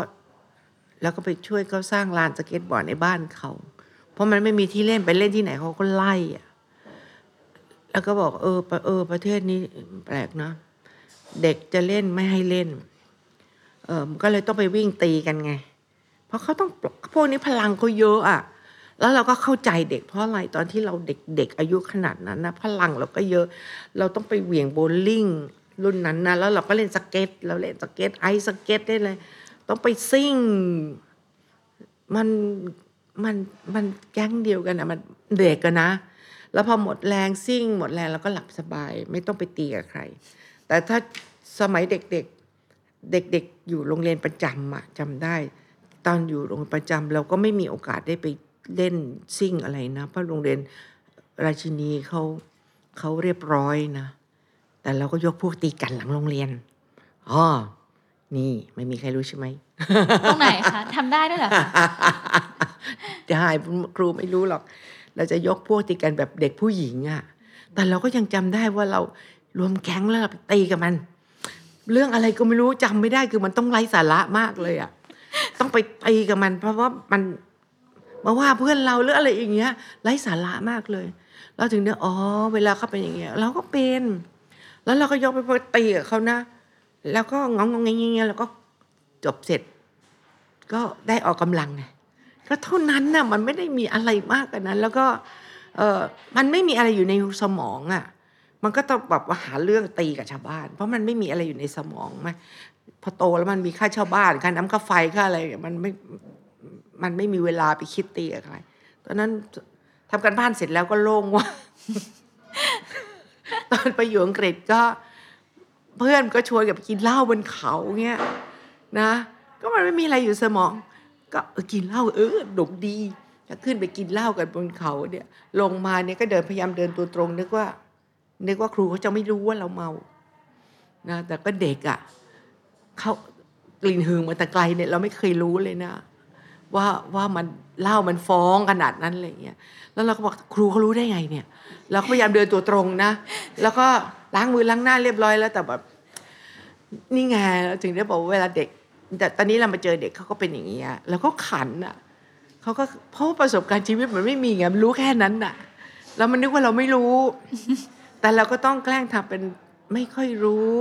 แล้วก็ไปช่วยเขาสร้างลานสเก็ตบอร์ดในบ้านเขา เพราะมันไม่มีที่เล่นไปเล่นที่ไหนเขาก็ไล่อะแล้วก็บอกเออเออ ประเทศนี้แปลกเนาะเด็กจะเล่นไม่ให้เล่น เออมันก็เลยต้องไปวิ่งตีกันไง เพราะเขาต้องพวกนี้พลังเขาเยอะอะแล้วเราก็เข้าใจเด็กเพราะอะไรตอนที่เราเด็กๆอายุขนาดนั้นนะพลังเราก็เยอะ เราต้องไปเหวี่ยงโบลิ่ง รุ่นนั้นนะแล้วเราก็เล่นสเก็ตเราเล่นสเก็ตไอซ์สเก็ตได้เลย ต้องไปซิ่ง มันมันมันแก๊งเดียวกันอะมันเด็กกันนะ แล้วพอหมดแรงซิ่ง หมดแรงเราก็หลับสบาย ไม่ต้องไปตีกับใคร แต่ถ้าสมัยเด็กๆเด็กๆอยู่โรงเรียนประจำอะจำได้ ตอนอยู่โรงเรียนประจำเราก็ไม่มีโอกาสได้ไปเล่นซิ่งอะไรนะเพราะโรงเรียนราชินีเขาเขาเรียบร้อยนะ แต่เราก็ยกพวกตีกันหลังโรงเรียนอ๋อนี่ไม่มีใครรู้ใช่ไหมตรงไหนคะทำได้ด้วยเหรอคะได้ครูไม่รู้หรอก เราจะยกพวกตีกันแบบเด็กผู้หญิงอะ่ะ แต่เราก็ยังจำได้ว่าเรารวมแก๊งแล้วเราไปตีกับมัน เรื่องอะไรก็ไม่รู้จำไม่ได้คือมันต้องไร้สาระมากเลยอะ่ะ ต้องไปตีกับมัน เพราะว่ามันมาว่าเพื่อนเราหรืออะไรอย่างเงี้ยไร้สาระมากเลย เราถึงเนี่ยอ๋อ เวลาเขาเป็นอย่างเงี้ย เราก็เป็น แล้วเราก็ยกไปพอตีกับเขานะ แล้วก็งองงงเงี้ยแล้วก็จบเสร็จ ก็ได้ออกกำลังไงก็เท่านั้นน่ะมันไม่ได้มีอะไรมากกว่านั้น แล้วก็เออมันไม่มีอะไรอยู่ในสมองอะ มันก็ต้องแบบว่าหาเรื่องตีกับชาวบ้าน เพราะมันไม่มีอะไรอยู่ในสมองไหมพอโตแล้วมันมีค่าชาวบ้านค่าน้ำค่าไฟค่าอะไรมันไม่มันไม่มีเวลาไปคิดตีกับใครตอนนั้นทำกันบ้านเสร็จแล้วก็โล่งว่า ตอนไปอยู่อังกฤษก็เพื่อนก็ชวนกับกินเหล้าบนเขาเงี้ยนะ ก็มันไม่มีอะไรอยู่สมอง ก็กินเหล้าเออดกดีถ้าขึ้นไปกินเหล้ากันบนเขาเนี่ยลงมาเนี่ยก็เดินพยายามเดินตัวตรงนึกว่านึกว่าครูเขาจะไม่รู้ว่าเราเมานะแต่ก็เด็กอะ่ะเขากลิ่นหึงมาแต่ไกลเนี่ยเราไม่เคยรู้เลยนะ ว่าว่ามันเหล้ามันฟ้องขนาดนั้นอะไรเงี้ยแล้วเราก็บอกครูเขารู้ได้ไงเนี่ย เราก็พยายามเดินตัวตรงนะ แล้วก็ล้างมือล้างหน้าเรียบร้อยแล้วแต่แบบนี่ไงถึงได้บอกว่าเวลาเด็ก แต่ตอนนี้เรามาเจอเด็กเขาก็เป็นอย่างนี้ยแล้วก็ขันอะเขาก็เพราะว่าประสบการณ์ชีวิตมันไม่มีไงมันรู้แค่นั้นน่ะแล้วมันนึกว่าเราไม่รู้ แต่เราก็ต้องแกล้งทำเป็นไม่ค่อยรู้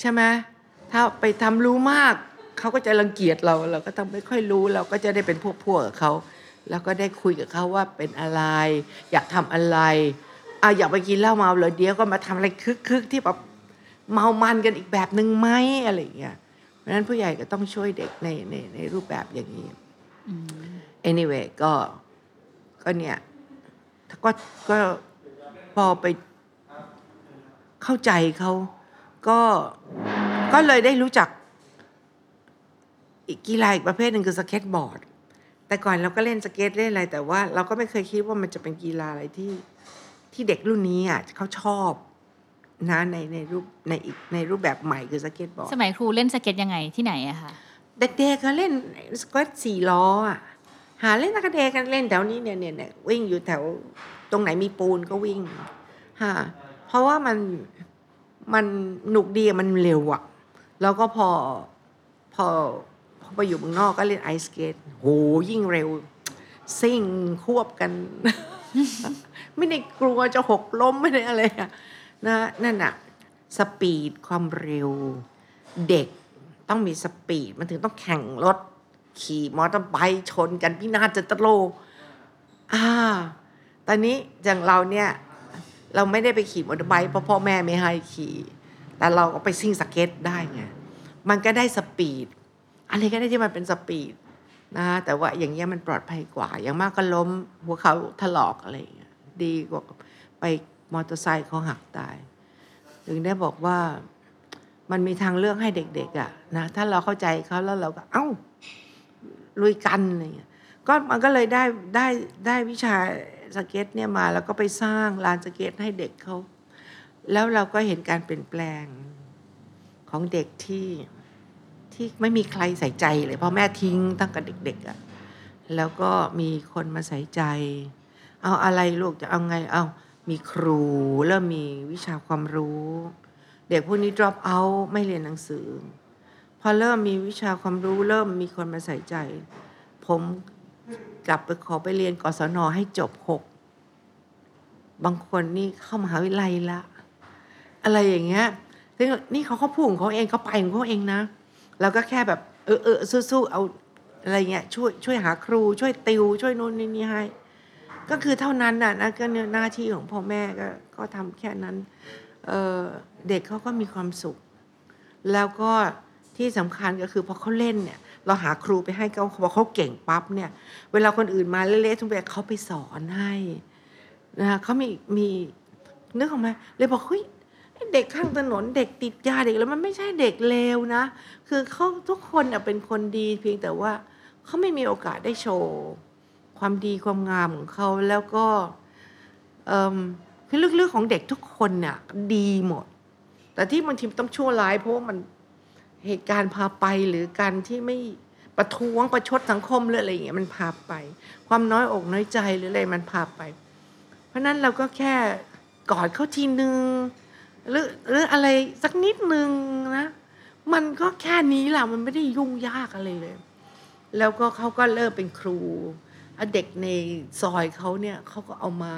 ใช่ไหมถ้าไปทำรู้มากเขาก็จะรังเกียจเรา เราก็ต้องไม่ค่อยรู้ เราก็จะได้เป็นพวกพวกกับเขา แล้วก็ได้คุยกับเขาว่าเป็นอะไร อยากทำอะไรอะอยากไปกินเหล้าเมาเลยเดี๋ยวก็มาทำอะไรคึกๆที่แบบเมามันกันอีกแบบหนึ่งไหมอะไรอย่างเงี้ยเพราะฉะนั้นผู้ใหญ่ก็ต้องช่วยเด็กในในในรูปแบบอย่างนี้ anyway ก็ก็เนี่ยก็ก็พอไปเข้าใจเขาก็ก็เลยได้รู้จักอีกกีฬาอีกประเภทหนึ่งคือสเก็ตบอร์ด แต่ก่อนเราก็เล่นสเก็ตเล่นอะไร แต่ว่าเราก็ไม่เคยคิดว่ามันจะเป็นกีฬาอะไรที่ที่เด็กรุ่นนี้อะเขาชอบนะในในรูปในอีกในรูปแบบใหม่คือสเก็ตบอร์ดสมัยครูเล่นสเก็ตยังไงที่ไหนอะคะเด็กๆก็เล่นสเก็ตสี่ล้ออะหาเล่นตะกะเดกันเล่นแถวนี้เนี่ยเนี่ยเนี่ยวิ่งอยู่แถวตรงไหนมีปูนก็วิ่งฮะเพราะว่ามันมันหนุกดีอะมันเร็วอะแล้วก็พอพอ พอไปอยู่เมืองนอกก็เล่นไอสเกตโหยิ่งเร็วซิ่งควบกัน ไม่ได้กลัวจะหกล้มไม่ได้อะไรอะนะนั่นอะspeed ความเร็ว เด็กต้องมี speed มันถึงต้องแข่งรถ ขี่มอเตอร์ไซค์ชนกันพินาศสันตะโรอ่าตอนนี้อย่างเราเนี่ยเราไม่ได้ไปขี่มอเตอร์ไซค์เพราะพ่อแม่ไม่ให้ขี่ แต่เราก็ไปซิ่งสเก็ตได้ไง มันก็ได้ speed อะไรก็ได้ที่มันเป็น speed นะแต่ว่าอย่างเงี้ยมันปลอดภัยกว่า อย่างมากก็ล้มหัวเข่าถลอกอะไรอย่างเงี้ยดีกว่าไปมอเตอร์ไซค์คอหักตาย ถึงได้บอกว่ามันมีทางเลือกให้เด็ก ๆอะ่ะนะถ้าเราเข้าใจเขาแล้วเราก็เอ้าลุยกันอะไรอย่างเงี้ยก็มันก็เลยได้ได้ได้วิชาสเก็ตเนี่ยมาแล้วก็ไปสร้างลานสเก็ตให้เด็กเขาแล้วเราก็เห็นการเปลี่ยนแปลงของเด็กที่ ที่ไม่มีใครใส่ใจเลยพ่อแม่ทิ้งตั้งแต่เด็กๆอะ่ะแล้วก็มีคนมาใส่ใจ เอาอะไรลูกจะเอาไงเอามีครูเริ่มมีวิชาความรู้ เด็กพวกนี้ drop out ไม่เรียนหนังสือ พอเริ่มมีวิชาความรู้ เริ่มมีคนมาใส่ใจ ผมกลับไปขอไปเรียนกศนให้จบหกบางคนนี่เข้ามหาวิทยาลัยละ อะไรอย่างเงี้ยซึ่งนี่เขาเขาพูดของเขาเองเขาไปของเขาเองนะ เราก็แค่แบบเออเออสู้ๆเอาอะไรเงี้ยช่วยช่วยหาครู ช่วยติว ช่วยนู่นนี่นี่ให้ ก็คือเท่านั้นน่ะนะก็เนี่ยหน้าที่ของพ่อแม่ก็ก็ทำแค่นั้นเเด็กเขาก็มีความสุข แล้วก็ที่สำคัญก็คือพอเขาเล่นเนี่ยเราหาครูไปให้เขาพอเขาเก่งปั๊บเนี่ยเวลาคนอื่นมาเละๆทุกแบบเขาไปสอนให้นะคะเขามีมีนึกออกไหมเลยบอกเฮ้ย เด็กข้างถนนเด็กติดยาเด็กแล้วมันไม่ใช่เด็กเลวนะ คือเขาทุกคนเป็นคนดีเพียงแต่ว่าเขาไม่มีโอกาสได้โชว์ความดีความงามของเขาแล้วก็คือลึกๆของเด็กทุกคนเนี่ยดีหมด แต่ที่บางทีต้องชั่วร้าย เพราะว่ามันเหตุการณ์พาไปหรือการที่ไม่ประท้วงประชดสังคมหรืออะไรอย่างเงี้ยมันพาไป ความน้อยอกน้อยใจหรืออะไรมันพาไป เพราะนั้นเราก็แค่กอดเขาทีนึง หรือหรืออะไรสักนิดนึงนะ มันก็แค่นี้แหละมันไม่ได้ยุ่งยากอะไรเลย แล้วก็เขาก็เริ่มเป็นครูเด็กในซอยเขาเนี่ยเขาก็เอามา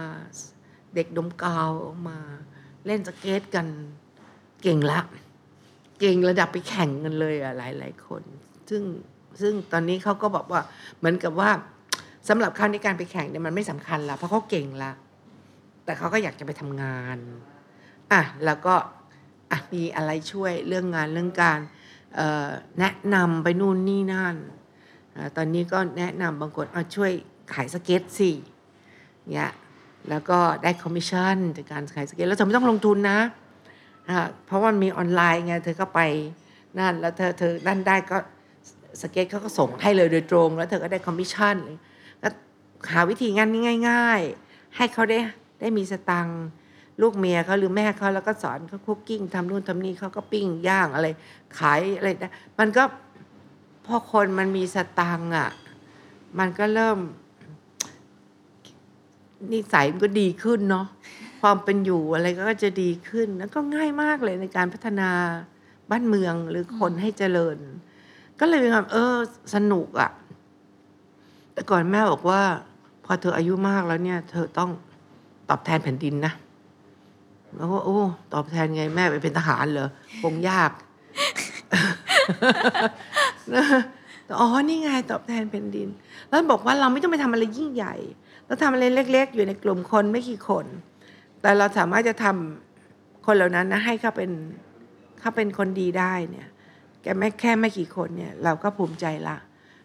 เด็กดมกาวเอามา เล่นสเก็ตกันเก่งละ เก่งระดับไปแข่งกันเลยอะหลายหลายคน ซึ่งซึ่งตอนนี้เขาก็บอกว่าเหมือนกับว่าสำหรับเขาในการไปแข่งเนี่ยมันไม่สำคัญละเพราะเขาเก่งละแต่เขาก็อยากจะไปทำงาน อะแล้วก็อะมีอะไรช่วยเรื่องงานเรื่องการแนะนำไปนู่นนี่นั่นอตอนนี้ก็แนะนำบางคนเอาช่วยขายสเก็ตสิเนี่ยแล้วก็ได้คอมมิชชั่นจากการขายสเก็ตแล้วเธอไม่ต้องลงทุนนะเพราะว่ามันมีออนไลน์ไงเธอก็ไปนั่นแล้วเธอเธอนั่นได้ก็สเก็ตเขาก็ส่งให้เลยโดยตรง แล้วเธอก็ได้คอมมิชชั่นก็หาวิธีงานง่าย ๆ ให้เขาได้ได้มีสตังค์ ลูกเมียเขาหรือแม่เขาแล้วก็สอนเขา cooking ทำนู่นทำนี่เขาก็ปิ้งย่างอะไร ขายอะไรได้มันก็พอคนมันมีสตังค์อะ มันก็เริ่มนิสัยมันก็ดีขึ้นเนาะความเป็นอยู่อะไรก็จะดีขึ้น แล้วก็ง่ายมากเลยในการพัฒนาบ้านเมืองหรือคนให้เจริญ ก็เลยมีความเออสนุกอะ่ะ แต่ก่อนแม่บอกว่า พอเธออายุมากแล้วเนี่ย เธอต้องตอบแทนแผ่นดินนะ แล้วก็โอ้ ตอบแทนไงแม่ไปเป็นทหารเหรอคงยากอ๋อนี่ไงตอบแทนแผ่นดิน แล้วบอกว่าเราไม่ต้องไปทำอะไรยิ่งใหญ่เราทำอะไรเล็ก ๆ อยู่ในกลุ่มคนไม่กี่คน แต่เราสามารถจะทำคนเหล่านั้นนะให้เขาเป็นเขาเป็นคนดีได้เนี่ยแกไม่แค่ไม่กี่คนเนี่ยเราก็ภูมิใจละ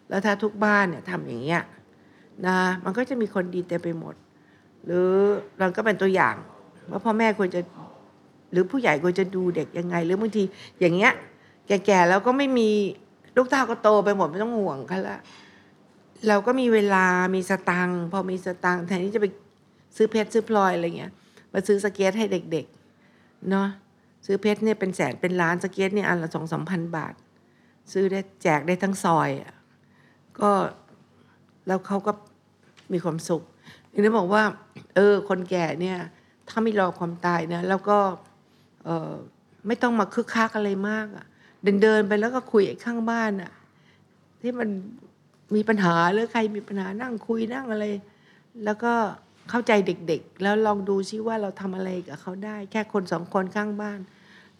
แล้วถ้าทุกบ้านเนี่ยทำอย่างเงี้ยนะมันก็จะมีคนดีเต็มไปหมด หรือเราก็เป็นตัวอย่าง ว่าพ่อแม่ควรจะหรือผู้ใหญ่ควรจะดูเด็กยังไง หรือบางทีอย่างเงี้ย แก่ๆแล้วก็ไม่มีลูกเต้าก็โตไปหมดไม่ต้องห่วงเขาละเราก็มีเวลามีสตังค์พอมีสตังค์แทนที่จะไปซื้อเพชรซื้อพลอยอะไรเงี้ย มาซื้อสเก็ตให้เด็กๆเนาะซื้อเพชรเนี่ยเป็นแสนเป็นล้านสเก็ตเนี่ยอันละสองสามพันบาท ซื้อได้แจกได้ทั้งซอยอะก็แล้วเขาก็มีความสุขทีนี้บอกว่า เออ คนแก่เนี่ย ถ้าไม่รอความตายนะแล้วก็ไม่ต้องมาคึกคักอะไรมากอะ่ะ เดินเดินไปแล้วก็คุยไอ้ข้างบ้านอะ่ะ ที่มันมีปัญหาหรือใครมีปัญหานั่งคุยนั่งอะไร แล้วก็เข้าใจเด็กๆ แล้วลองดูซิว่าเราทำอะไรกับเขาได้ แค่คนสองคนข้างบ้าน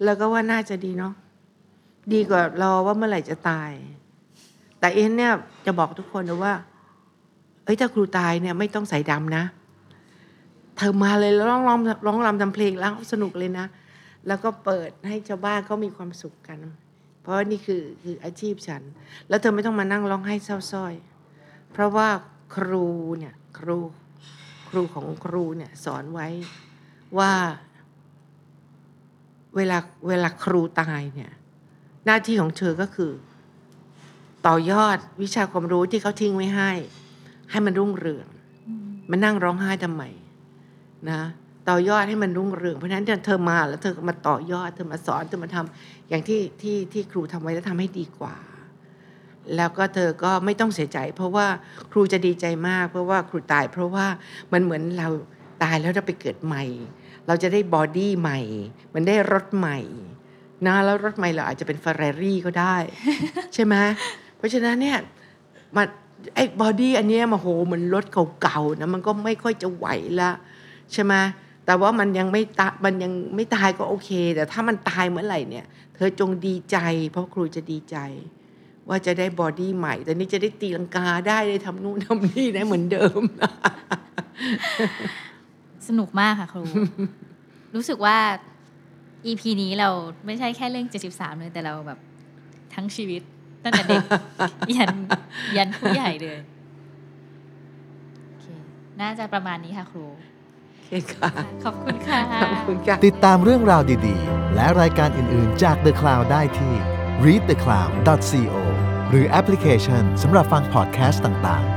แล้วก็ว่าน่าจะดีเนาะดีกว่ารอว่าเมื่อไหร่จะตาย แต่เอ็นเนี่ยจะบอกทุกคนนะว่าเอ้ยถ้าครูตายเนี่ยไม่ต้องใส่ดำนะ เธอมาเลยแล้วร้องร้องร้องรำทำเพลงแล้วสนุกเลยนะ แล้วก็เปิดให้ชาวบ้านเขามีความสุขกัน เพราะว่านี่คือคืออาชีพฉัน แล้วเธอไม่ต้องมานั่งร้องไห้เศร้าส้อย เพราะว่าครูเนี่ยครูครูของครูเนี่ยสอนไว้ว่าเวลาเวลาครูตายเนี่ย หน้าที่ของเธอก็คือ ต่อยอดวิชาความรู้ที่เขาทิ้งไว้ให้ ให้มันรุ่งเรืองมานั่งร้องไห้ทำไม นะต่อยอดให้มันรุ่งเรืองเพราะฉะนั้นเธอมาแล้วเธอก็มาต่อยอด เธอมาสอนเธอมาททำอย่างที่ที่ที่ครูทำไว้แล้วทำให้ดีกว่า แล้วก็เธอก็ไม่ต้องเสียใจ เพราะว่าครูจะดีใจมาก เพราะว่าครูตาย เพราะว่ามันเหมือนเราตายแล้วเราไปเกิดใหม่ เราจะได้ body ใหม่ มันได้รถใหม่นะแล้วรถใหม่เราอาจจะเป็น f e r รารี่ก็ได้ ใช่ไหมเพราะฉะนั้นเนี่ยมันไอ้ body อันเนี้ยมาโหเหมือนรถเก่าๆนะมันก็ไม่ค่อยจะไหวละ ใช่ไหมแต่ว่ามันยังไม่ตามันยังไม่ตายก็โอเค แต่ถ้ามันตายเมื่อไหร่เนี่ย เธอจงดีใจ เพราะครูจะดีใจ ว่าจะได้บอดี้ใหม่ แต่นี้จะได้ตีลังกาได้ได้ทำนู่นทำนี่ได้เหมือนเดิม สนุกมากค่ะครู รู้สึกว่า EP นี้เราไม่ใช่แค่เรื่อง 73 เลยแต่เราแบบทั้งชีวิต ตั้งแต่เด็ก ยันยันผู้ใหญ่เลยโอเคน่าจะประมาณนี้ค่ะครู โอเคค่ะ ขอบคุณค่ะ ขอบคุณค่ะ ติดตามเรื่องราวดีๆ และรายการอื่นๆจาก The Cloud ได้ที่ readthecloud.co หรือแอปพลิเคชันสำหรับฟังพอดแคสต์ต่างๆ